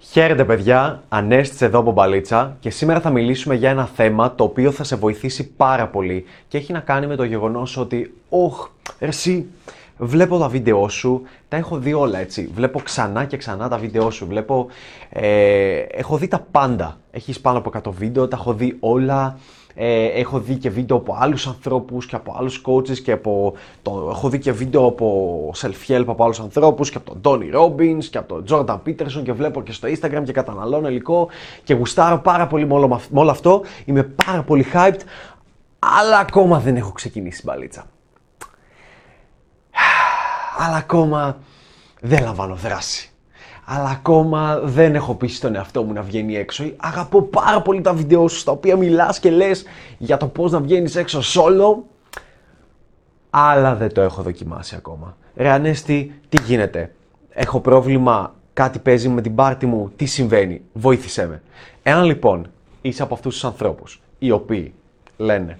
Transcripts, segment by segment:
Χαίρετε παιδιά, Ανέστης εδώ από Μπαλίτσα και σήμερα θα μιλήσουμε για ένα θέμα το οποίο θα σε βοηθήσει πάρα πολύ και έχει να κάνει με το γεγονός ότι «Ωχ, εσύ, βλέπω τα βίντεό σου, τα έχω δει όλα έτσι, βλέπω ξανά και ξανά τα βίντεό σου, βλέπω, ε, έχω δει τα πάντα, έχεις πάνω από 100 βίντεο, τα έχω δει όλα, ε, έχω δει και βίντεο από άλλους ανθρώπους και από άλλους coaches και από το, έχω δει και βίντεο από self-help από άλλους ανθρώπους και από τον Tony Robbins και από τον Jordan Peterson και βλέπω και στο Instagram και καταναλώνω υλικό και γουστάρω πάρα πολύ με όλο, με όλο αυτό. Είμαι πάρα πολύ hyped, αλλά ακόμα δεν έχω ξεκινήσει μπαλίτσα. Αλλά ακόμα δεν λαμβάνω δράση αλλά ακόμα δεν έχω πείσει τον εαυτό μου να βγαίνει έξω. Αγαπώ πάρα πολύ τα βίντεο σου στα οποία μιλάς και λες για το πώς να βγαίνεις έξω solo, αλλά δεν το έχω δοκιμάσει ακόμα. Ρε Ανέστη, τι γίνεται; Έχω πρόβλημα, κάτι παίζει με την πάρτη μου, τι συμβαίνει, βοήθησέ με. Εάν λοιπόν είσαι από αυτούς τους ανθρώπους οι οποίοι λένε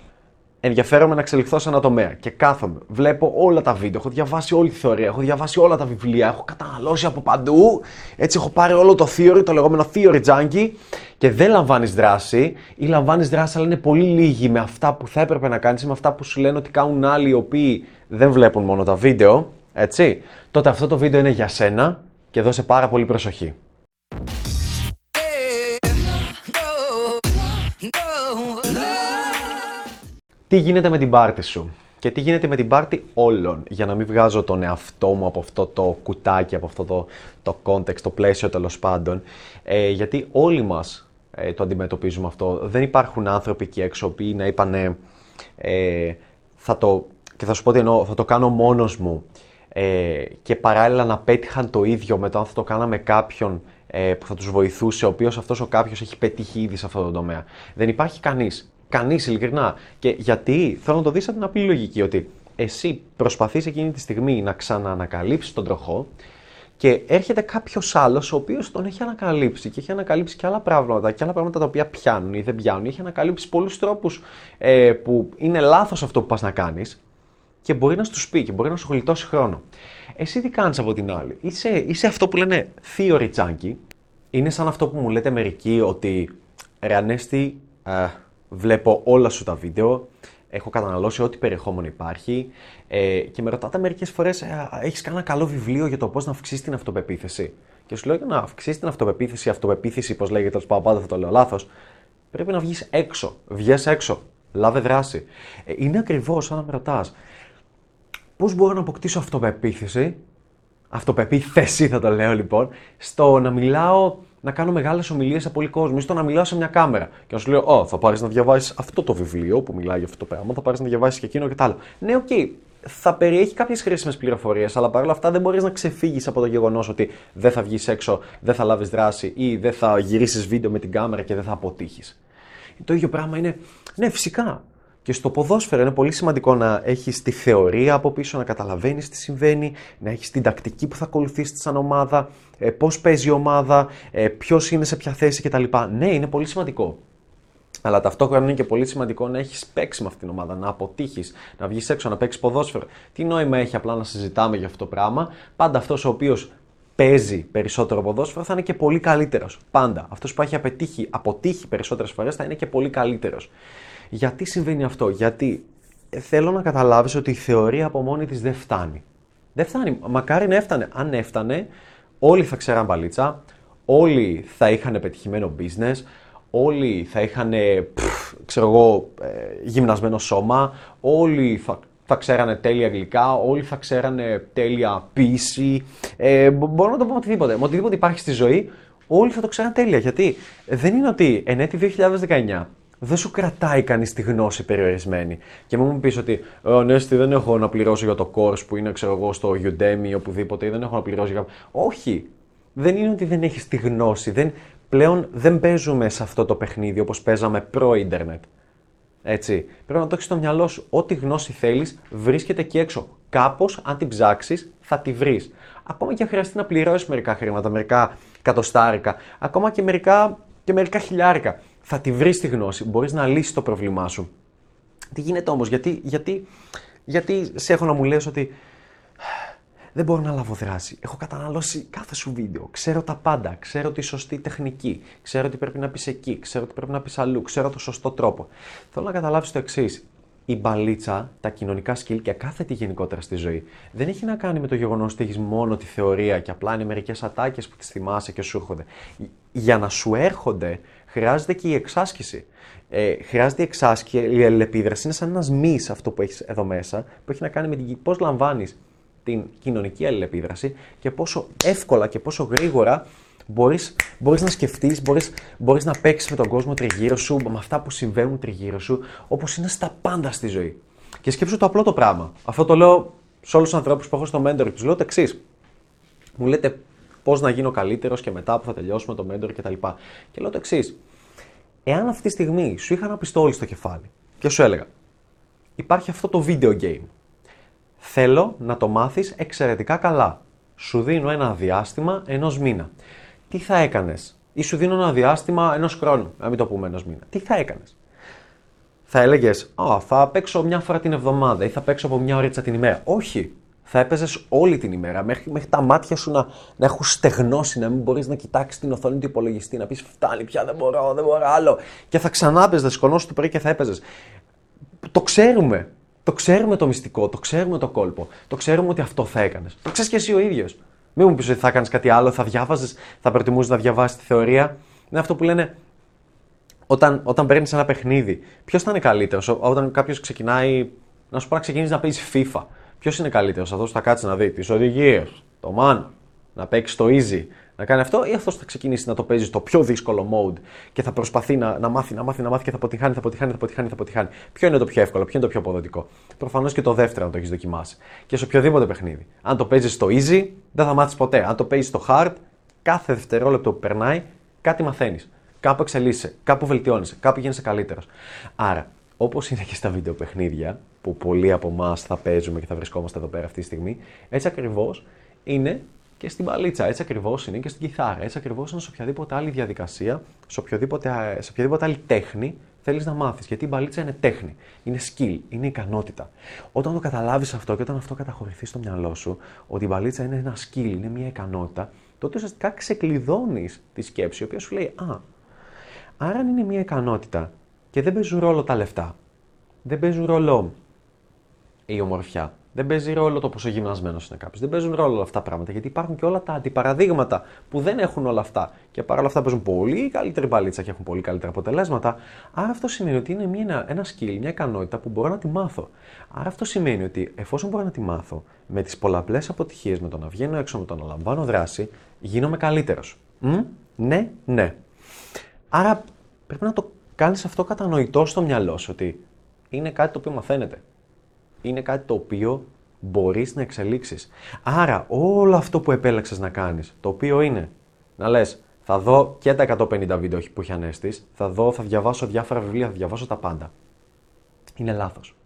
ενδιαφέρομαι να εξελιχθώ σε ένα τομέα και κάθομαι, βλέπω όλα τα βίντεο, έχω διαβάσει όλη τη θεωρία, έχω διαβάσει όλα τα βιβλία, έχω καταναλώσει από παντού. Έτσι, έχω πάρει όλο το theory, το λεγόμενο theory junkie και δεν λαμβάνεις δράση ή λαμβάνεις δράση, αλλά είναι πολύ λίγοι με αυτά που θα έπρεπε να κάνεις, με αυτά που σου λένε ότι κάνουν άλλοι οι οποίοι δεν βλέπουν μόνο τα βίντεο. Έτσι, τότε αυτό το βίντεο είναι για σένα και δώσε πάρα πολύ προσοχή. Τι γίνεται με την πάρτη σου; Και τι γίνεται με την πάρτη όλων, για να μην βγάζω τον εαυτό μου από αυτό το κουτάκι, από αυτό το, το context, το πλαίσιο τέλος πάντων, ε, γιατί όλοι μας ε, το αντιμετωπίζουμε αυτό. Δεν υπάρχουν άνθρωποι εκεί έξω που να είπαν ε, θα το, και θα σου πω ότι εννοώ, θα το κάνω μόνος μου ε, και παράλληλα να πέτυχαν το ίδιο με το αν θα το κάναμε κάποιον ε, που θα τους βοηθούσε, ο οποίος αυτός ο κάποιος έχει πετύχει ήδη σε αυτό το τομέα. Δεν υπάρχει κανείς Κανείς ειλικρινά. Και γιατί; Θέλω να το δεις από την απλή λογική ότι εσύ προσπαθείς εκείνη τη στιγμή να ξαναανακαλύψεις τον τροχό και έρχεται κάποιος άλλος ο οποίος τον έχει ανακαλύψει και έχει ανακαλύψει και άλλα πράγματα και άλλα πράγματα τα οποία πιάνουν ή δεν πιάνουν. Έχει ανακαλύψει πολλούς τρόπους ε, που είναι λάθος αυτό που πας να κάνεις και μπορεί να σου πει και μπορεί να σου γλιτώσει χρόνο. Εσύ τι κάνεις από την άλλη; Είσαι, είσαι αυτό που λένε theory junkie. Είναι σαν αυτό που μου λέτε μερικοί ότι ρε Ανέστη, ε, βλέπω όλα σου τα βίντεο, έχω καταναλώσει ό,τι περιεχόμενο υπάρχει ε, και με ρωτάτε μερικές φορές, ε, έχεις κανένα καλό βιβλίο για το πώς να αυξήσεις την αυτοπεποίθηση; Και σου λέω για να αυξήσεις την αυτοπεποίθηση, αυτοπεποίθηση, πώς λέγεται, τέλος πάντων, πάντα θα το λέω λάθος, πρέπει να βγεις έξω. Βγες έξω. Λάβε δράση. Ε, είναι ακριβώς σαν να με ρωτάς, πώς μπορώ να αποκτήσω αυτοπεποίθηση, αυτοπεποίθηση θα το λέω λοιπόν, στο να μιλάω να κάνω μεγάλες ομιλίες σε πολύ κόσμο ή στο να μιλάω σε μια κάμερα. Και να σου λέω, Ω, θα πάρεις να διαβάσεις αυτό το βιβλίο που μιλάει για αυτό το πράγμα, θα πάρεις να διαβάσεις και εκείνο και τα άλλα. Ναι, okay, θα περιέχει κάποιες χρήσιμες πληροφορίες, αλλά παρόλα αυτά δεν μπορείς να ξεφύγεις από το γεγονός ότι δεν θα βγεις έξω, δεν θα λάβεις δράση ή δεν θα γυρίσεις βίντεο με την κάμερα και δεν θα αποτύχεις. Το ίδιο πράγμα είναι, ναι, φυσικά. Και στο ποδόσφαιρο είναι πολύ σημαντικό να έχεις τη θεωρία από πίσω, να καταλαβαίνεις τι συμβαίνει, να έχεις την τακτική που θα ακολουθήσεις σαν ομάδα, ε, πώς παίζει η ομάδα, ε, ποιος είναι σε ποια θέση κτλ. Ναι, είναι πολύ σημαντικό. Αλλά ταυτόχρονα είναι και πολύ σημαντικό να έχεις παίξει με αυτήν την ομάδα, να αποτύχεις, να βγεις έξω, να παίξεις ποδόσφαιρο. Τι νόημα έχει απλά να συζητάμε για αυτό το πράγμα. Πάντα αυτός ο οποίος παίζει περισσότερο ποδόσφαιρο θα είναι και πολύ καλύτερος. Πάντα. Αυτός που έχει απετύχει, αποτύχει περισσότερες φορές θα είναι και πολύ καλύτερος. Γιατί συμβαίνει αυτό, Γιατί θέλω να καταλάβεις ότι η θεωρία από μόνη της δεν φτάνει. Δεν φτάνει. Μακάρι να έφτανε. Αν έφτανε, όλοι θα ξέραν μπαλίτσα, όλοι θα είχαν πετυχημένο business, όλοι θα είχαν, ξέρω εγώ, ε, γυμνασμένο σώμα, όλοι θα, θα ξέρανε τέλεια αγγλικά, όλοι θα ξέρανε τέλεια ποίηση. Ε, μπορώ να το πω οτιδήποτε. Με οτιδήποτε υπάρχει στη ζωή, όλοι θα το ξέραν τέλεια. Γιατί δεν είναι ότι εν έτη 2019 δεν σου κρατάει κανείς τη γνώση περιορισμένη. Και μου πεις ότι, Ω, Νέστη, δεν έχω να πληρώσω για το course που είναι, ξέρω εγώ, στο Udemy ή οπουδήποτε, ή δεν έχω να πληρώσω για. Όχι. Δεν είναι ότι δεν έχεις τη γνώση. Δεν, πλέον δεν παίζουμε σε αυτό το παιχνίδι όπως παίζαμε προ-ίντερνετ. Έτσι. Πρέπει να το έχεις στο μυαλό σου. Ό,τι γνώση θέλεις βρίσκεται εκεί έξω. Κάπως, αν την ψάξεις, θα τη βρεις. Ακόμα και αν χρειαστεί να πληρώσεις μερικά χρήματα, μερικά κατοστάρικα, ακόμα και μερικά, και μερικά χιλιάρικα θα τη βρεις τη γνώση, μπορείς να λύσεις το πρόβλημά σου. Τι γίνεται όμως, γιατί, γιατί, γιατί σε έχω να μου λες ότι δεν μπορώ να λάβω δράση. Έχω καταναλώσει κάθε σου βίντεο. Ξέρω τα πάντα. Ξέρω τη σωστή τεχνική. Ξέρω τι πρέπει να πεις εκεί. Ξέρω τι πρέπει να πεις αλλού. Ξέρω το σωστό τρόπο. Θέλω να καταλάβεις το εξής. Η μπαλίτσα, τα κοινωνικά σκύλ και κάθε τι γενικότερα στη ζωή δεν έχει να κάνει με το γεγονός ότι έχεις μόνο τη θεωρία και απλά είναι μερικές ατάκες που τις θυμάσαι και σου έρχονται. Για να σου έρχονται, χρειάζεται και η εξάσκηση. Ε, χρειάζεται η εξάσκηση, η αλληλεπίδραση είναι σαν ένας μη αυτό που έχεις εδώ μέσα, που έχει να κάνει με την πώς λαμβάνεις την κοινωνική αλληλεπίδραση και πόσο εύκολα και πόσο γρήγορα μπορείς, μπορείς να σκεφτείς, μπορείς, μπορείς να παίξεις με τον κόσμο τριγύρω σου, με αυτά που συμβαίνουν τριγύρω σου, όπως είναι στα πάντα στη ζωή. Και σκέψου το απλό το πράγμα. Αυτό το λέω σε όλους τους ανθρώπους που έχω στο mentor και τους λέω το εξής. Μου λέτε πώς να γίνω καλύτερος και μετά που θα τελειώσουμε το mentor κτλ. Και, και λέω το εξής. Εάν αυτή τη στιγμή σου είχα ένα πιστόλι στο κεφάλι και σου έλεγα υπάρχει αυτό το video game Θέλω να το μάθεις εξαιρετικά καλά. Σου δίνω ένα διάστημα ενός μήνα. Τι θα έκανες; Ή σου δίνω ένα διάστημα ενός χρόνου, να μην το πούμε ενός μήνα. Τι θα έκανες; Θα έλεγες, Α, θα παίξω μια φορά την εβδομάδα ή θα παίξω από μια ώρα την ημέρα. Όχι. Θα έπαιζες όλη την ημέρα, μέχρι, μέχρι τα μάτια σου να, να έχουν στεγνώσει, να μην μπορείς να κοιτάξεις την οθόνη του υπολογιστή, να πεις Φτάνει πια, δεν μπορώ, δεν μπορώ άλλο. Και θα ξανά έπαιζε, σκονό του πρωί και θα έπαιζες. Το ξέρουμε. Το ξέρουμε το μυστικό, το ξέρουμε το κόλπο. Το ξέρουμε ότι αυτό θα έκανες. Το ξέρεις και εσύ ο ίδιος. Μην μου πεις ότι θα κάνεις κάτι άλλο, θα διάβαζες, θα προτιμούσες να διαβάσεις τη θεωρία. Είναι αυτό που λένε όταν, όταν παίρνεις ένα παιχνίδι. Ποιος θα είναι καλύτερος, όταν κάποιος ξεκινάει, να σου πω να ξεκινήσεις να παίζεις FIFA. Ποιος είναι καλύτερος, αυτός που θα κάτσει να δει τις οδηγίες, το man, να παίξεις το easy, να κάνει αυτό, ή αυτός θα ξεκινήσει να το παίζει στο πιο δύσκολο mode και θα προσπαθεί να, να μάθει, να μάθει, να μάθει και θα αποτυχάνει, θα αποτυχάνει, θα αποτυχάνει, θα αποτυχάνει. Ποιο είναι το πιο εύκολο, ποιο είναι το πιο αποδοτικό; Προφανώς και το δεύτερο, αν το έχεις δοκιμάσει. Και σε οποιοδήποτε παιχνίδι. Αν το παίζεις στο easy, δεν θα μάθεις ποτέ. Αν το παίζεις στο hard, κάθε δευτερόλεπτο που περνάει, κάτι μαθαίνεις. Κάπου εξελίσσεσαι, κάπου βελτιώνεσαι, κάπου γίνεσαι καλύτερος. Άρα, όπως είναι και στα βίντεο παιχνίδια, που πολλοί από εμάς θα παίζουμε και θα βρισκόμαστε εδώ πέρα αυτή τη στιγμή, έτσι ακριβώς είναι και στην παλίτσα. Έτσι ακριβώς είναι και στην κιθάρα. Έτσι ακριβώς είναι σε οποιαδήποτε άλλη διαδικασία, σε οποιαδήποτε, σε οποιαδήποτε άλλη τέχνη θέλεις να μάθεις. Γιατί η μπαλίτσα είναι τέχνη, είναι skill, είναι ικανότητα. Όταν το καταλάβεις αυτό και όταν αυτό καταχωρηθεί στο μυαλό σου, ότι η μπαλίτσα είναι ένα skill, είναι μια ικανότητα, τότε ουσιαστικά ξεκλειδώνεις τη σκέψη, η οποία σου λέει Α, άρα αν είναι μια ικανότητα και δεν παίζουν ρόλο τα λεφτά, δεν παίζουν ρόλο η ομορφιά, δεν παίζει ρόλο το πόσο γυμνασμένος είναι κάποιος. Δεν παίζουν ρόλο όλα αυτά τα πράγματα γιατί υπάρχουν και όλα τα αντιπαραδείγματα που δεν έχουν όλα αυτά. Και παρόλα αυτά παίζουν πολύ καλύτερη μπαλίτσα και έχουν πολύ καλύτερα αποτελέσματα. Άρα αυτό σημαίνει ότι είναι μια, ένα skill, μια ικανότητα που μπορώ να τη μάθω. Άρα αυτό σημαίνει ότι εφόσον μπορώ να τη μάθω με τις πολλαπλές αποτυχίες, με το να βγαίνω έξω, με το να λαμβάνω δράση, γίνομαι καλύτερος. Ναι, ναι. Άρα πρέπει να το κάνεις αυτό κατανοητό στο μυαλό σου ότι είναι κάτι το οποίο μαθαίνεται είναι κάτι το οποίο μπορείς να εξελίξεις. Άρα όλο αυτό που επέλεξες να κάνεις, το οποίο είναι να λες θα δω και τα 150 βίντεο που έχει ανέστης, θα δω, θα διαβάσω διάφορα βιβλία, θα διαβάσω τα πάντα. Είναι λάθος.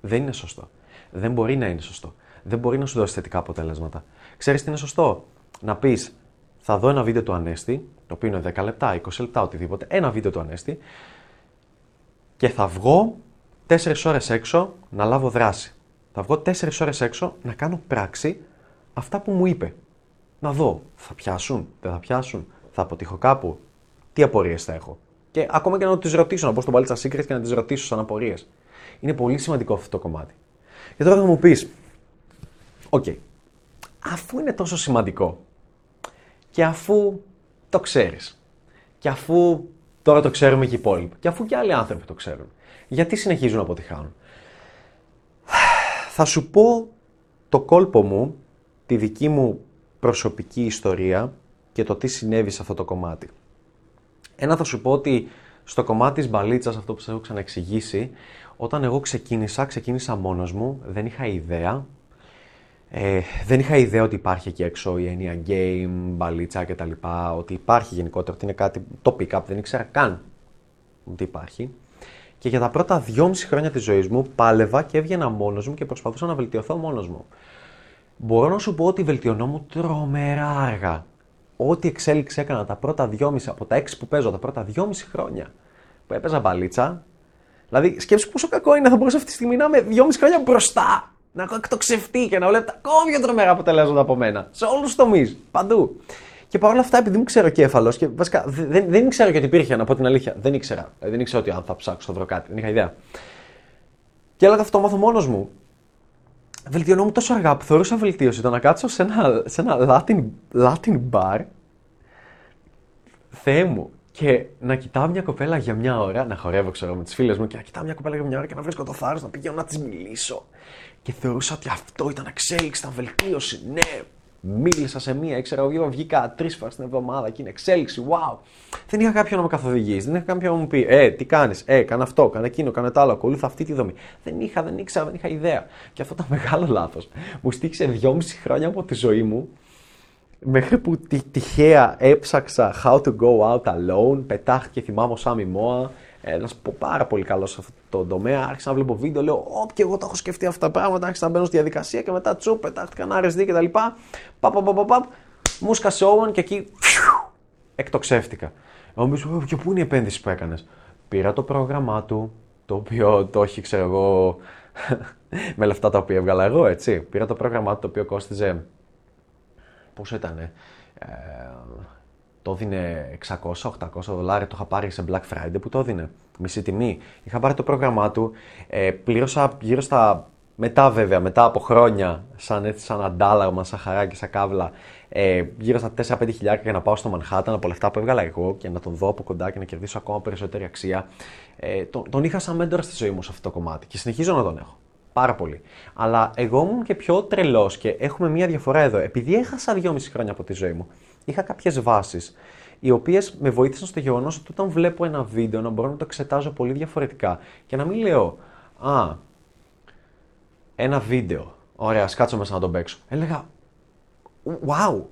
Δεν είναι σωστό. Δεν μπορεί να είναι σωστό. Δεν μπορεί να σου δώσει θετικά αποτελέσματα. Ξέρεις τι είναι σωστό; Να πεις θα δω ένα βίντεο του Ανέστη, το οποίο είναι 10 λεπτά, 20 λεπτά, οτιδήποτε, ένα βίντεο του Ανέστη και θα βγω 4 ώρες έξω να λάβω δράση. Θα βγω 4 ώρες έξω να κάνω πράξη αυτά που μου είπε. Να δω, θα πιάσουν, δεν θα πιάσουν, θα αποτύχω κάπου, τι απορίες θα έχω. Και ακόμα και να τις ρωτήσω, να μπω στο Μπαλίτσα Secret και να τις ρωτήσω σαν απορίες. Είναι πολύ σημαντικό αυτό το κομμάτι. Και τώρα θα μου πεις, okay, αφού είναι τόσο σημαντικό και αφού το ξέρεις και αφού τώρα το ξέρουμε και οι υπόλοιποι και αφού και άλλοι άνθρωποι το ξέρουν, γιατί συνεχίζουν να αποτυχάνουν. Θα σου πω το κόλπο μου, τη δική μου προσωπική ιστορία και το τι συνέβη σε αυτό το κομμάτι. Ένα θα σου πω ότι στο κομμάτι της μπαλίτσας, αυτό που σας έχω ξαναεξηγήσει, όταν εγώ ξεκίνησα, ξεκίνησα μόνος μου, δεν είχα ιδέα. Ε, δεν είχα ιδέα ότι υπάρχει εκεί έξω η έννοια game, μπαλίτσα κτλ. Ότι υπάρχει γενικότερα, ότι είναι κάτι, το pick-up, δεν ήξερα καν ότι υπάρχει. Και για τα πρώτα δυόμιση χρόνια της ζωής μου πάλευα και έβγαινα μόνος μου και προσπαθούσα να βελτιωθώ μόνος μου. Μπορώ να σου πω ότι βελτιωνόμουν τρομερά αργά. Ό,τι εξέλιξη έκανα τα πρώτα δυόμιση, από τα έξι που παίζω, τα πρώτα δυόμιση χρόνια που έπαιζα μπαλίτσα. Δηλαδή, σκέψου πόσο κακό είναι, θα μπορούσα αυτή τη στιγμή να είμαι δυόμιση χρόνια μπροστά. να έχω εκτοξευτεί και να βλέπετε ακόμα πιο τρομερά αποτελέσματα από μένα. Σε όλους τους τομείς, παντού. Και παρόλα αυτά, επειδή μου ξέρω κέφαλος και βασικά δεν, δεν ήξερα και ότι υπήρχε, να πω την αλήθεια. Δεν ήξερα. Δεν ήξερα ότι αν θα ψάξω θα βρω κάτι. Δεν είχα ιδέα. Και έλεγα αυτό μάθω μόνος μου. Βελτιωνόμουν τόσο αργά που θεωρούσα βελτίωση το να κάτσω σε ένα, σε ένα Latin, Latin bar. Θεέ μου, και να κοιτάω μια κοπέλα για μια ώρα, να χορεύω ξέρω με τις φίλες μου και να κοιτάω μια κοπέλα για μια ώρα και να βρίσκω το θάρρος να πηγαίνω να της μιλήσω. Και θεωρούσα ότι αυτό ήταν εξέλιξη, ήταν βελτίωση. Ναι, μίλησα σε μία, ήξερα εγώ βγήκα τρεις φορές την εβδομάδα και είναι εξέλιξη. Wow. Δεν είχα κάποιον να με καθοδηγήσει, δεν είχα κάποιον να μου πει, Ε, τι κάνεις, Ε, κάνε αυτό, κάνε εκείνο, κάνε το άλλο, ακολούθα αυτή τη δομή. Δεν είχα, δεν ήξερα, δεν είχα ιδέα. Και αυτό ήταν μεγάλο λάθος. Μου στήχησε δυόμιση χρόνια από τη ζωή μου μέχρι που τυχαία έψαξα How to go out alone, πετάχτηκε θυμάμαι ο Σάμι Μόα, ένας πάρα πολύ καλός σε αυτό το τομέα. Άρχισα να βλέπω βίντεο, λέω: Ωπ, και εγώ τα έχω σκεφτεί αυτά τα πράγματα. Άρχισα να μπαίνω στη διαδικασία και μετά τσουπ, πετάχτηκαν RSD κτλ. Παπ, παπ, παπ, παπ, μου σκάσε και εκεί φιου, εκτοξεύτηκα. Εγώ μου και πού είναι η επένδυση που έκανες; Πήρα το πρόγραμμά του, το οποίο το έχει, ξέρω εγώ, με λεφτά τα οποία έβγαλα εγώ, έτσι. Πήρα το πρόγραμμά του, το οποίο κόστιζε πόσο ήταν, ε, το έδινε 600-800 δολάρια, το είχα πάρει σε Black Friday που το έδινε, μισή τιμή. Είχα πάρει το πρόγραμμά του, ε, πλήρωσα γύρω στα, μετά βέβαια, μετά από χρόνια, σαν έτσι σαν αντάλλαγμα, σαν χαράκι, σαν κάβλα, ε, γύρω στα 4-5 χιλιάρια για να πάω στο Μανχάταν από λεφτά που έβγαλα εγώ και να τον δω από κοντά και να κερδίσω ακόμα περισσότερη αξία. Ε, τον, τον είχα σαν μέντορα στη ζωή μου σε αυτό το κομμάτι και συνεχίζω να τον έχω. Πάρα πολύ. Αλλά εγώ ήμουν και πιο τρελός και έχουμε μία διαφορά εδώ. Επειδή έχασα δυόμιση χρόνια από τη ζωή μου, είχα κάποιες βάσεις οι οποίες με βοήθησαν στο γεγονός ότι όταν βλέπω ένα βίντεο να μπορώ να το εξετάζω πολύ διαφορετικά και να μην λέω Α, ένα βίντεο. Ωραία, ας κάτσω μέσα να τον παίξω. Έλεγα Wow,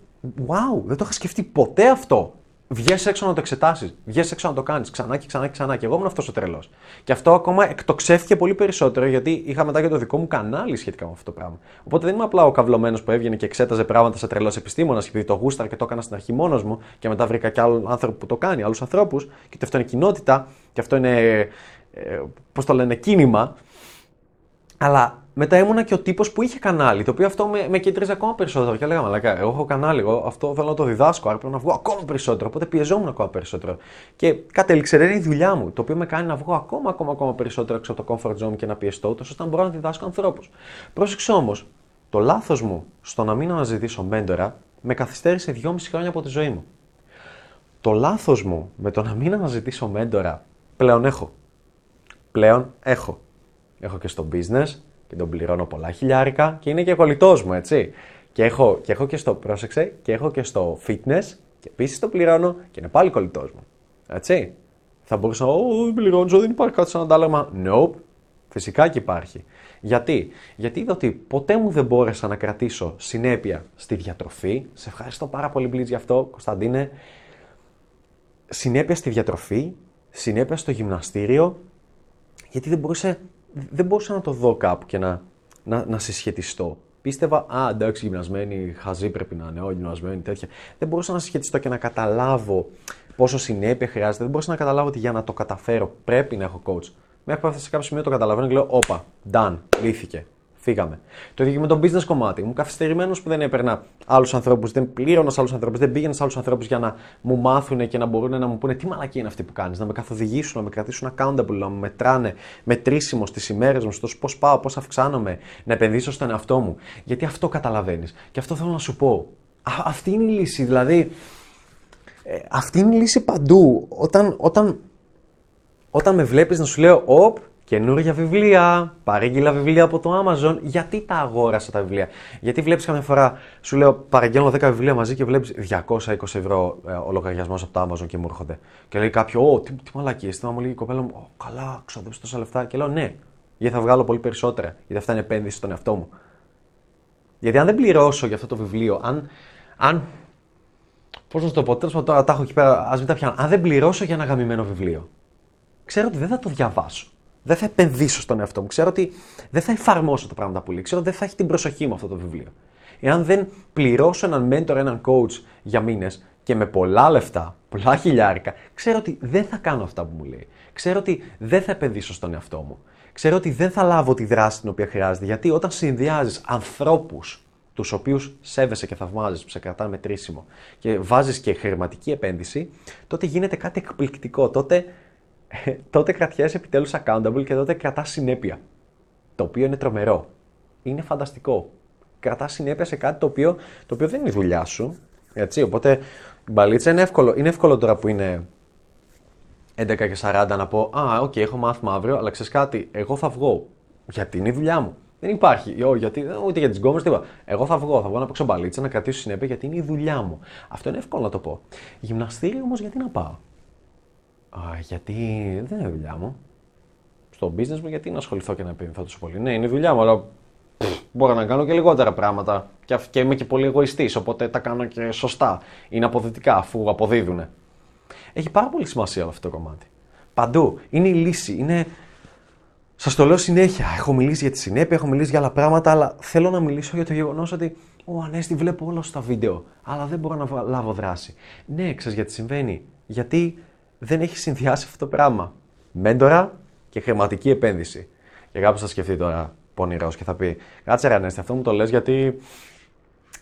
wow, δεν το είχα σκεφτεί ποτέ αυτό. Βγες έξω να το εξετάσεις. Βγες έξω να το κάνεις ξανά και ξανά και ξανά. Και εγώ ήμουν αυτός ο τρελός. Και αυτό ακόμα εκτοξεύτηκε πολύ περισσότερο γιατί είχα μετά και το δικό μου κανάλι σχετικά με αυτό το πράγμα. Οπότε δεν είμαι απλά ο καυλωμένος που έβγαινε και εξέταζε πράγματα σε τρελός επιστήμονας επειδή το γούσταρ και το έκανα στην αρχή μόνος μου και μετά βρήκα και άλλο άνθρωπο που το κάνει, άλλους ανθρώπους. Και αυτό είναι κοινότητα και αυτό είναι, ε, πώς το λένε, κίνημα. Αλλά μετά ήμουνα και ο τύπος που είχε κανάλι, το οποίο αυτό με, με κεντρίζει ακόμα περισσότερο. Και έλεγα, Μαλακά, εγώ έχω κανάλι, εγώ αυτό θέλω να το διδάσκω, άρα πρέπει να βγω ακόμα περισσότερο. Οπότε πιεζόμουν ακόμα περισσότερο. Και κατέληξε, είναι η δουλειά μου, το οποίο με κάνει να βγω ακόμα, ακόμα, ακόμα περισσότερο έξω από το comfort zone και να πιεστώ, τόσο ώστε να μπορώ να διδάσκω ανθρώπους. Πρόσεξε όμως, το λάθος μου στο να μην αναζητήσω μέντορα με καθυστέρησε 2,5 χρόνια από τη ζωή μου. Το λάθος μου με το να μην αναζητήσω μέντορα πλέον έχω. Πλέον έχω. Έχω και στο business, και τον πληρώνω πολλά χιλιάρικα και είναι και κολλητός μου, έτσι. Και έχω, και έχω και στο, πρόσεξε, και έχω και στο fitness και επίσης το πληρώνω και είναι πάλι κολλητός μου. Έτσι. Θα μπορούσα να πω, δεν πληρώνω, δεν υπάρχει κάτι σαν αντάλλαγμα. Nope. Φυσικά και υπάρχει. Γιατί; Γιατί είδα ότι ποτέ μου δεν μπόρεσα να κρατήσω συνέπεια στη διατροφή. Σε ευχαριστώ πάρα πολύ, Μπλίτ, γι' αυτό, Κωνσταντίνε. Συνέπεια στη διατροφή, συνέπεια στο γυμναστήριο, γιατί δεν μπορούσε δεν μπορούσα να το δω κάπου και να, να, να συσχετιστώ. Πίστευα, α, εντάξει, γυμνασμένη, χαζή πρέπει να είναι, όχι γυμνασμένη, τέτοια. Δεν μπορούσα να συσχετιστώ και να καταλάβω πόσο συνέπεια χρειάζεται. Δεν μπορούσα να καταλάβω ότι για να το καταφέρω πρέπει να έχω coach. Μέχρι που έφτασε σε κάποιο σημείο το καταλαβαίνω και λέω, όπα, done, λύθηκε. Φύγαμε. Το ίδιο και με το business κομμάτι. Ήμουν καθυστερημένος που δεν έπαιρνα άλλους ανθρώπους, δεν πλήρωνα σε άλλους ανθρώπους, δεν πήγαινα σε άλλους ανθρώπους για να μου μάθουν και να μπορούν να μου πούνε τι μαλακή είναι αυτή που κάνεις, να με καθοδηγήσουν, να με κρατήσουν accountable, να με μετράνε μετρήσιμος στι ημέρες μου, στο πώς πάω, πώς αυξάνομαι, να επενδύσω στον εαυτό μου. Γιατί αυτό καταλαβαίνεις. Και αυτό θέλω να σου πω. Α, αυτή είναι η λύση. Δηλαδή, ε, αυτή είναι η λύση παντού. Όταν, όταν, όταν με βλέπεις να σου λέω, Οπ, καινούργια βιβλία, παρήγγειλα βιβλία από το Amazon. Γιατί τα αγόρασα τα βιβλία; Γιατί βλέπεις καμιά φορά, σου λέω παραγγέλνω 10 βιβλία μαζί και βλέπεις 220 ευρώ ε, ο λογαριασμό από το Amazon και μου έρχονται. Και λέει κάποιο, Ω, τι, τι μαλακίες. Τι μου λέει η κοπέλα μου, Ω, καλά, ξοδέψει τόσα λεφτά. Και λέω, Ναι, γιατί θα βγάλω πολύ περισσότερα. Γιατί αυτά είναι επένδυση στον εαυτό μου. Γιατί αν δεν πληρώσω για αυτό το βιβλίο, αν. αν Πώς να σου το πω, τέλος πάντων τώρα τα έχω εκεί πέρα, ας μην τα πιάνω. Αν δεν πληρώσω για ένα γαμημένο βιβλίο, ξέρω ότι δεν θα το διαβάσω δεν θα επενδύσω στον εαυτό μου. Ξέρω ότι δεν θα εφαρμόσω τα πράγματα που λέει. Ξέρω ότι δεν θα έχει την προσοχή μου αυτό το βιβλίο. Εάν δεν πληρώσω έναν mentor, έναν coach για μήνες και με πολλά λεφτά, πολλά χιλιάρικα, ξέρω ότι δεν θα κάνω αυτά που μου λέει. Ξέρω ότι δεν θα επενδύσω στον εαυτό μου. ξέρω ότι δεν θα λάβω τη δράση την οποία χρειάζεται. Γιατί όταν συνδυάζεις ανθρώπους τους οποίους σέβεσαι και θαυμάζεις, που σε κρατάνε μετρήσιμο και βάζεις και χρηματική επένδυση, τότε γίνεται κάτι εκπληκτικό. Τότε, τότε κρατιέσαι επιτέλους accountable και τότε κρατάς συνέπεια. Το οποίο είναι τρομερό. Είναι φανταστικό. Κρατάς συνέπεια σε κάτι το οποίο, το οποίο δεν είναι η δουλειά σου. Έτσι, οπότε η μπαλίτσα είναι εύκολο. Είναι εύκολο τώρα που είναι 11 και 40 να πω Α, okay, έχω μάθημα αύριο, αλλά ξέρεις κάτι, εγώ θα βγω. Γιατί είναι η δουλειά μου. Δεν υπάρχει. Ό, γιατί, ούτε για τις γκόμενες, τίποτα. Εγώ θα βγω, θα βγω να παίξω μπαλίτσα, να κρατήσω συνέπεια γιατί είναι η δουλειά μου. Αυτό είναι εύκολο να το πω. Γυμναστήριο όμως γιατί να πάω; Α, γιατί δεν είναι η δουλειά μου. Στο business μου γιατί να ασχοληθώ και να επενδυθώ τόσο πολύ. Ναι, είναι η δουλειά μου, αλλά μπορώ να κάνω και λιγότερα πράγματα. Και, και είμαι και πολύ εγωιστής, οπότε τα κάνω και σωστά. Είναι αποδυτικά αφού αποδίδουν. Έχει πάρα πολύ σημασία αυτό το κομμάτι. Παντού. Είναι η λύση. Είναι Σας το λέω συνέχεια. Έχω μιλήσει για τη συνέπεια, έχω μιλήσει για άλλα πράγματα, αλλά θέλω να μιλήσω για το γεγονός ότι ο Ανέστη βλέπω όλα στα βίντεο, αλλά δεν μπορώ να λάβω δράση. Ναι, ξέρεις γιατί συμβαίνει. Γιατί δεν έχει συνδυάσει αυτό το πράγμα. Μέντορα και χρηματική επένδυση. Και κάποιος θα σκεφτεί τώρα πονηρός και θα πει: Κάτσε ρε Ανέστη, αυτό μου το λες γιατί.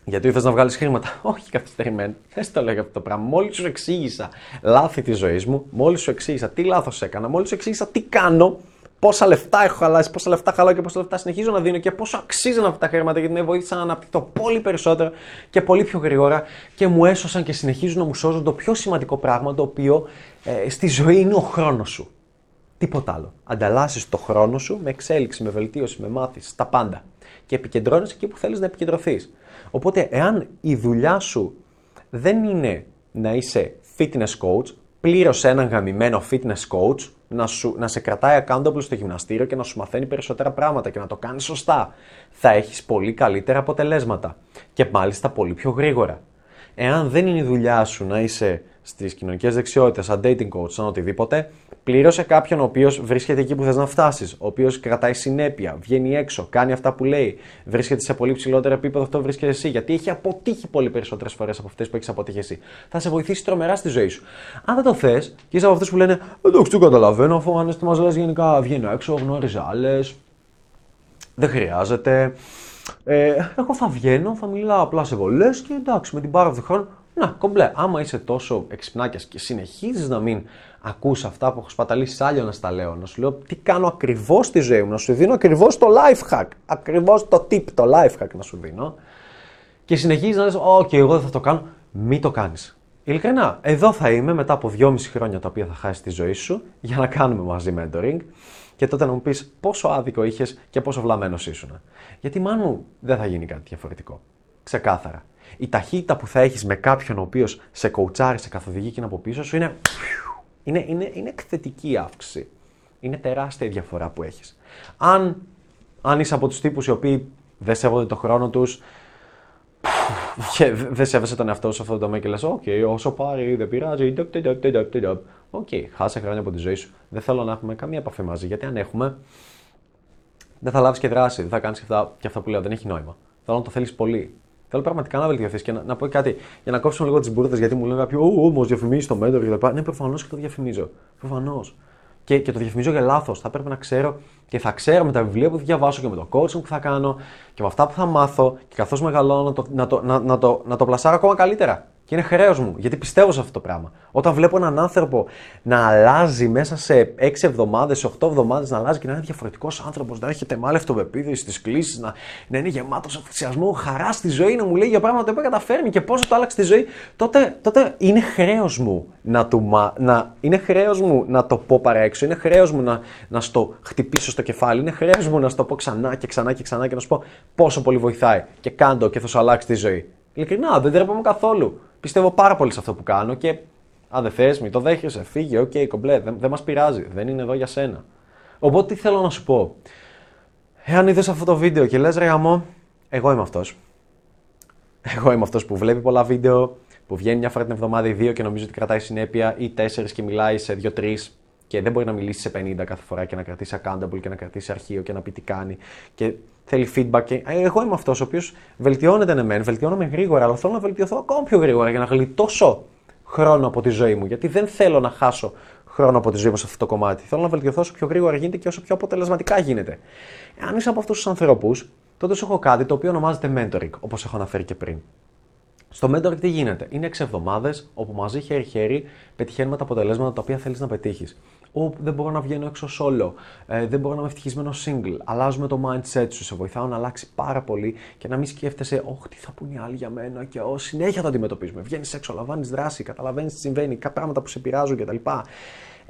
Γιατί ήθελε να βγάλεις χρήματα. Όχι καθυστερημένο. Δεν το λέω αυτό το πράγμα. Μόλις σου εξήγησα λάθη της ζωής μου, μόλις σου εξήγησα τι λάθος έκανα, μόλις σου εξήγησα τι κάνω, πόσα λεφτά έχω χαλάσει, πόσα λεφτά χαλάω και πόσα λεφτά συνεχίζω να δίνω και πόσο αξίζουν αυτά τα χρήματα γιατί με βοήθησαν να αναπτυχθώ πολύ περισσότερο και πολύ πιο γρήγορα και μου έσωσαν και συνεχίζουν να μου σώζουν το πιο σημαντικό πράγμα το οποίο ε, στη ζωή είναι ο χρόνος σου. Τίποτα άλλο. Ανταλλάσσεις το χρόνο σου με εξέλιξη, με βελτίωση, με μάθηση, τα πάντα. Και επικεντρώνεσαι εκεί που θέλεις να επικεντρωθείς. Οπότε, εάν η δουλειά σου δεν είναι να είσαι fitness coach, πλήρωσε έναν γαμημένο fitness coach να, σου, να σε κρατάει accountable στο γυμναστήριο και να σου μαθαίνει περισσότερα πράγματα και να το κάνεις σωστά. Θα έχεις πολύ καλύτερα αποτελέσματα και μάλιστα πολύ πιο γρήγορα. Εάν δεν είναι η δουλειά σου να είσαι στις κοινωνικές δεξιότητες, σαν dating coach, σαν οτιδήποτε, πλήρωσε κάποιον ο οποίος βρίσκεται εκεί που θες να φτάσεις, ο οποίος κρατάει συνέπεια, βγαίνει έξω, κάνει αυτά που λέει, βρίσκεται σε πολύ ψηλότερο επίπεδο αυτό βρίσκεται εσύ, γιατί έχει αποτύχει πολύ περισσότερες φορές από αυτές που έχεις αποτύχει εσύ. Θα σε βοηθήσει τρομερά στη ζωή σου. Αν δεν το θες, και είσαι από αυτούς που λένε Εντάξει, το καταλαβαίνω, αφού αν μας λες γενικά βγαίνω έξω, γνώριζα άλλες, δεν χρειάζεται. Ε, εγώ θα βγαίνω, θα μιλάω απλά σε βολές και εντάξει, με την πάρα του χρόνου να, κομπλέ. Άμα είσαι τόσο εξυπνάκιας και συνεχίζεις να μην ακούς αυτά που έχω σπαταλήσει άλλο να στα λέω, να σου λέω τι κάνω ακριβώς στη ζωή μου, να σου δίνω ακριβώς το life hack. Ακριβώς το tip, το life hack να σου δίνω. Και συνεχίζεις να λες: OK, εγώ δεν θα το κάνω. Μην το κάνεις. Ειλικρινά, εδώ θα είμαι μετά από δυόμιση χρόνια τα οποία θα χάσεις τη ζωή σου για να κάνουμε μαζί mentoring και τότε να μου πεις πόσο άδικο είχες και πόσο βλαμμένος ήσουν. Γιατί μάλλον δεν θα γίνει κάτι διαφορετικό. Ξεκάθαρα η ταχύτητα που θα έχεις με κάποιον ο οποίος σε κοουτσάρει, σε καθοδηγεί και είναι από πίσω σου είναι, είναι, είναι, είναι εκθετική αύξηση. Είναι τεράστια η διαφορά που έχεις. Αν, αν είσαι από τους τύπους οι οποίοι δεν σέβονται το χρόνο τους, και δεν σέβεσαι τον εαυτό σου σε αυτό το τομέα και λες: Οκ, όσο πάρει, δεν πειράζει. Οκ, χάσε χρόνια από τη ζωή σου. Δεν θέλω να έχουμε καμία επαφή μαζί. Γιατί αν έχουμε, δεν θα λάβεις και δράση. Δεν θα κάνεις και αυτά, και αυτά που λέω. Δεν έχει νόημα. Θέλω να το θέλεις πολύ. Θέλω πραγματικά να βελτιωθείς και να, να πω κάτι για να κόψουμε λίγο τις μπούρδες γιατί μου λένε κάποιοι, Ω, όμως διαφημίζει το μέτρο κλπ. Ναι, προφανώς και το διαφημίζω. Προφανώς. Και, και το διαφημίζω για λάθος. Θα πρέπει να ξέρω και θα ξέρω με τα βιβλία που θα διαβάσω και με το coaching που θα κάνω και με αυτά που θα μάθω και καθώς μεγαλώνω να το, να το, να, να, το, να το πλασάρω ακόμα καλύτερα. Και είναι χρέος μου, γιατί πιστεύω σε αυτό το πράγμα. Όταν βλέπω έναν άνθρωπο να αλλάζει μέσα σε 6 εβδομάδες, σε 8 εβδομάδες, να αλλάζει και να είναι διαφορετικός άνθρωπος, να έχετε μάλλον αυτοπεποίθηση στι κλήσει, να, να είναι γεμάτος ενθουσιασμό, χαρά στη ζωή, να μου λέει για πράγματα που καταφέρνει και πόσο το άλλαξε τη ζωή, τότε, τότε είναι χρέος μου να, του, να, είναι χρέος μου να το πω παρέξω, είναι χρέος μου να, να στο χτυπήσω στο κεφάλι, είναι χρέος μου να στο πω ξανά και ξανά και ξανά και να σου πω πόσο πολύ βοηθάει και κάντο και θα σου αλλάξει τη ζωή. Ειλικρινά, δεν ντρέπομαι καθόλου. Πιστεύω πάρα πολύ σε αυτό που κάνω και αν δεν θες, μην το δέχεσαι, φύγε, okay, κομπλέ, δεν, δεν μας πειράζει, δεν είναι εδώ για σένα. Οπότε τι θέλω να σου πω. Εάν είδες αυτό το βίντεο και λες, ρε αμό, εγώ είμαι αυτός. Εγώ είμαι αυτός που βλέπει πολλά βίντεο, που βγαίνει μια φορά την εβδομάδα ή δύο και νομίζω ότι κρατάει συνέπεια, ή τέσσερις και μιλάει σε δύο-τρεις και δεν μπορεί να μιλήσει σε 50 κάθε φορά και να κρατήσει accountable και να κρατήσει αρχείο και να πει τι κάνει. Και θέλει feedback. Και... Ε, εγώ είμαι αυτός ο οποίος βελτιώνεται ναι, μεν, βελτιώνομαι γρήγορα, αλλά θέλω να βελτιωθώ ακόμα πιο γρήγορα για να γλιτώσω χρόνο από τη ζωή μου. Γιατί δεν θέλω να χάσω χρόνο από τη ζωή μου σε αυτό το κομμάτι. Θέλω να βελτιωθώ όσο πιο γρήγορα γίνεται και όσο πιο αποτελεσματικά γίνεται. Αν είσαι από αυτούς τους ανθρώπους, τότε σου έχω κάτι το οποίο ονομάζεται mentoring, όπως έχω αναφέρει και πριν. Στο mentoring τι γίνεται, είναι 6 εβδομάδες όπου μαζί χέρι-χέρι πετυχαίνουμε τα αποτελέσματα τα οποία θέλεις να πετύχεις. Ω, δεν μπορώ να βγαίνω έξω solo. Ε, δεν μπορώ να είμαι ευτυχισμένος single. Αλλάζουμε το mindset σου. Σε βοηθάω να αλλάξει πάρα πολύ και να μην σκέφτεσαι, Όχι, τι θα πούνε οι άλλοι για μένα. Και ω συνέχεια το αντιμετωπίζουμε. Βγαίνεις έξω, λαμβάνεις δράση, καταλαβαίνεις τι συμβαίνει, κάποια πράγματα που σε πειράζουν κτλ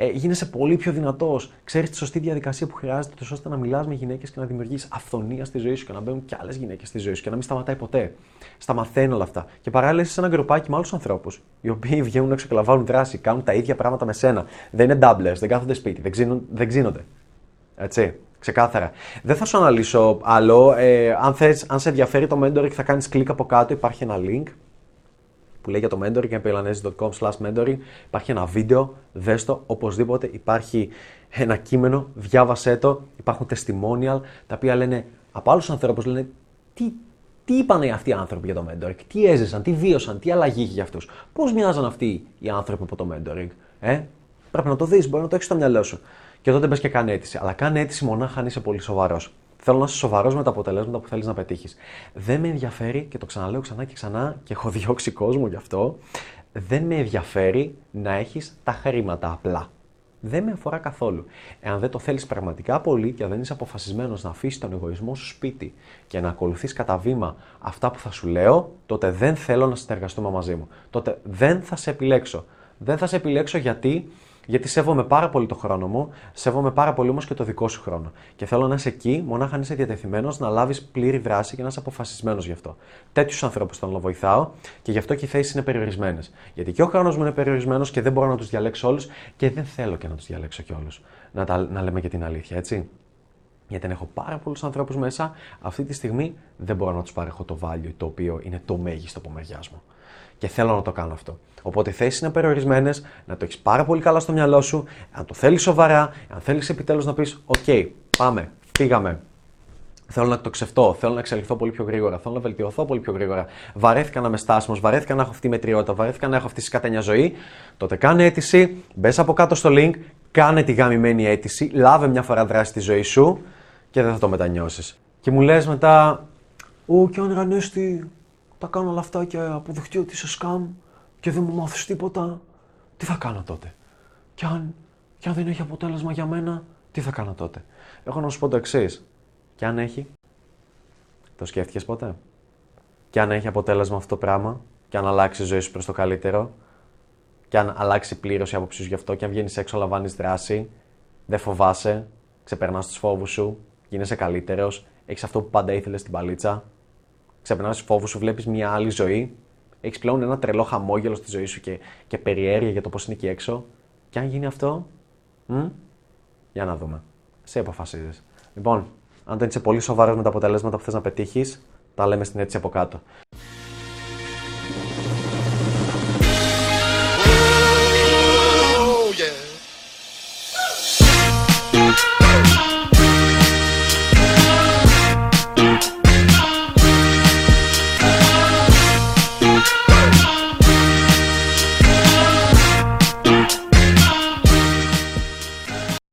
ε, γίνεσαι πολύ πιο δυνατός. Ξέρεις τη σωστή διαδικασία που χρειάζεται ώστε να μιλάς με γυναίκες και να δημιουργείς αυθονία στη ζωή σου και να μπαίνουν και άλλες γυναίκες στη ζωή σου και να μην σταματάει ποτέ. Σταματαίνουν όλα αυτά. Και παράλληλα είσαι σε ένα γκροπάκι με άλλους ανθρώπους, οι οποίοι βγαίνουν έξω και λαμβάνουν δράση, κάνουν τα ίδια πράγματα με σένα. Δεν είναι doublers, δεν κάθονται σπίτι, δεν, ξύνουν, δεν ξύνονται. Έτσι. Ξεκάθαρα. Δεν θα σου αναλύσω άλλο. Ε, αν, θες, αν σε ενδιαφέρει το mentoring, θα κάνεις κλικ από κάτω. Υπάρχει ένα link που λέει για το mentoring, mpilanesi.com slash mentoring. Υπάρχει ένα βίντεο, δες το, οπωσδήποτε υπάρχει ένα κείμενο, διάβασέ το, υπάρχουν testimonial, τα οποία λένε από άλλους ανθρώπους, λένε τι, τι είπαν αυτοί οι άνθρωποι για το mentoring, τι έζησαν, τι βίωσαν, τι αλλαγή είχε για αυτούς, πώς μοιάζαν αυτοί οι άνθρωποι από το mentoring. Ε; Πρέπει να το δεις, μπορεί να το έχεις στο μυαλό σου. Και τότε μπες και κάνε αίτηση. Αλλά κάνε αίτηση μονάχα αν είσαι πολύ σοβαρός. Θέλω να είσαι σοβαρός με τα αποτελέσματα που θέλεις να πετύχεις. Δεν με ενδιαφέρει, και το ξαναλέω ξανά και ξανά, και έχω διώξει κόσμο γι' αυτό, δεν με ενδιαφέρει να έχεις τα χρήματα απλά. Δεν με αφορά καθόλου. Εάν δεν το θέλεις πραγματικά πολύ και αν δεν είσαι αποφασισμένος να αφήσεις τον εγωισμό σου σπίτι και να ακολουθείς κατά βήμα αυτά που θα σου λέω, τότε δεν θέλω να συνεργαστούμε μαζί μου. Τότε δεν θα σε επιλέξω. Δεν θα σε επιλέξω γιατί γιατί σέβομαι πάρα πολύ το χρόνο μου, σέβομαι πάρα πολύ όμως και το δικό σου χρόνο. Και θέλω να είσαι εκεί, μονάχα αν είσαι διατεθειμένος να λάβεις πλήρη δράση και να είσαι αποφασισμένος γι' αυτό. Τέτοιους ανθρώπους θέλω να βοηθάω και γι' αυτό και οι θέσεις είναι περιορισμένες. Γιατί και ο χρόνος μου είναι περιορισμένος και δεν μπορώ να τους διαλέξω όλους και δεν θέλω και να τους διαλέξω κι όλους. Να, να λέμε και την αλήθεια, έτσι. Γιατί αν έχω πάρα πολλούς ανθρώπους μέσα, αυτή τη στιγμή δεν μπορώ να τους παρέχω το value το οποίο είναι το μέγιστο από μεριά μου και θέλω να το κάνω αυτό. Οπότε οι θέσεις είναι περιορισμένες, να το έχεις πάρα πολύ καλά στο μυαλό σου, αν το θέλεις σοβαρά, αν θέλεις επιτέλους να πεις: OK, πάμε, πήγαμε. Θέλω να το ξεφτώ, θέλω να εξελιχθώ πολύ πιο γρήγορα, θέλω να βελτιωθώ πολύ πιο γρήγορα. Βαρέθηκα να είμαι στάσιμος, βαρέθηκα να έχω αυτή τη μετριότητα, βαρέθηκα να έχω αυτή τη σκατένια ζωή. Τότε κάνε αίτηση, μπες από κάτω στο link, κάνε τη γαμημένη αίτηση, λάβε μια φορά δράση στη ζωή σου και δεν θα το μετανιώσεις. Και μου λες μετά, Ω, και αν Ρανέστη, τα κάνω όλα αυτά και αποδεχτεί ότι είσαι σκάμ και δεν μου μάθεις τίποτα, τι θα κάνω τότε; Και αν, και αν δεν έχει αποτέλεσμα για μένα, τι θα κάνω τότε; Έχω να σου πω το εξής. Και αν έχει, το σκέφτηκες ποτέ; Και αν έχει αποτέλεσμα αυτό το πράγμα, και αν αλλάξει η ζωή σου προς το καλύτερο, και αν αλλάξει πλήρως η άποψή σου γι' αυτό, και αν βγαίνεις έξω, λαμβάνεις δράση, δεν φοβάσαι, ξεπερνάς τους φόβους σου, γίνεσαι καλύτερος, έχεις αυτό που πάντα ήθελες στην παλίτσα, ξεπερνάς του φόβους σου, βλέπεις μια άλλη ζωή. Έχεις πλέον ένα τρελό χαμόγελο στη ζωή σου και, και περιέργεια για το πώς είναι εκεί έξω. Και αν γίνει αυτό, μ, για να δούμε. Σε αποφασίζεις. Λοιπόν, αν δεν είσαι πολύ σοβαρός με τα αποτελέσματα που θες να πετύχεις, τα λέμε στην έτσι από κάτω.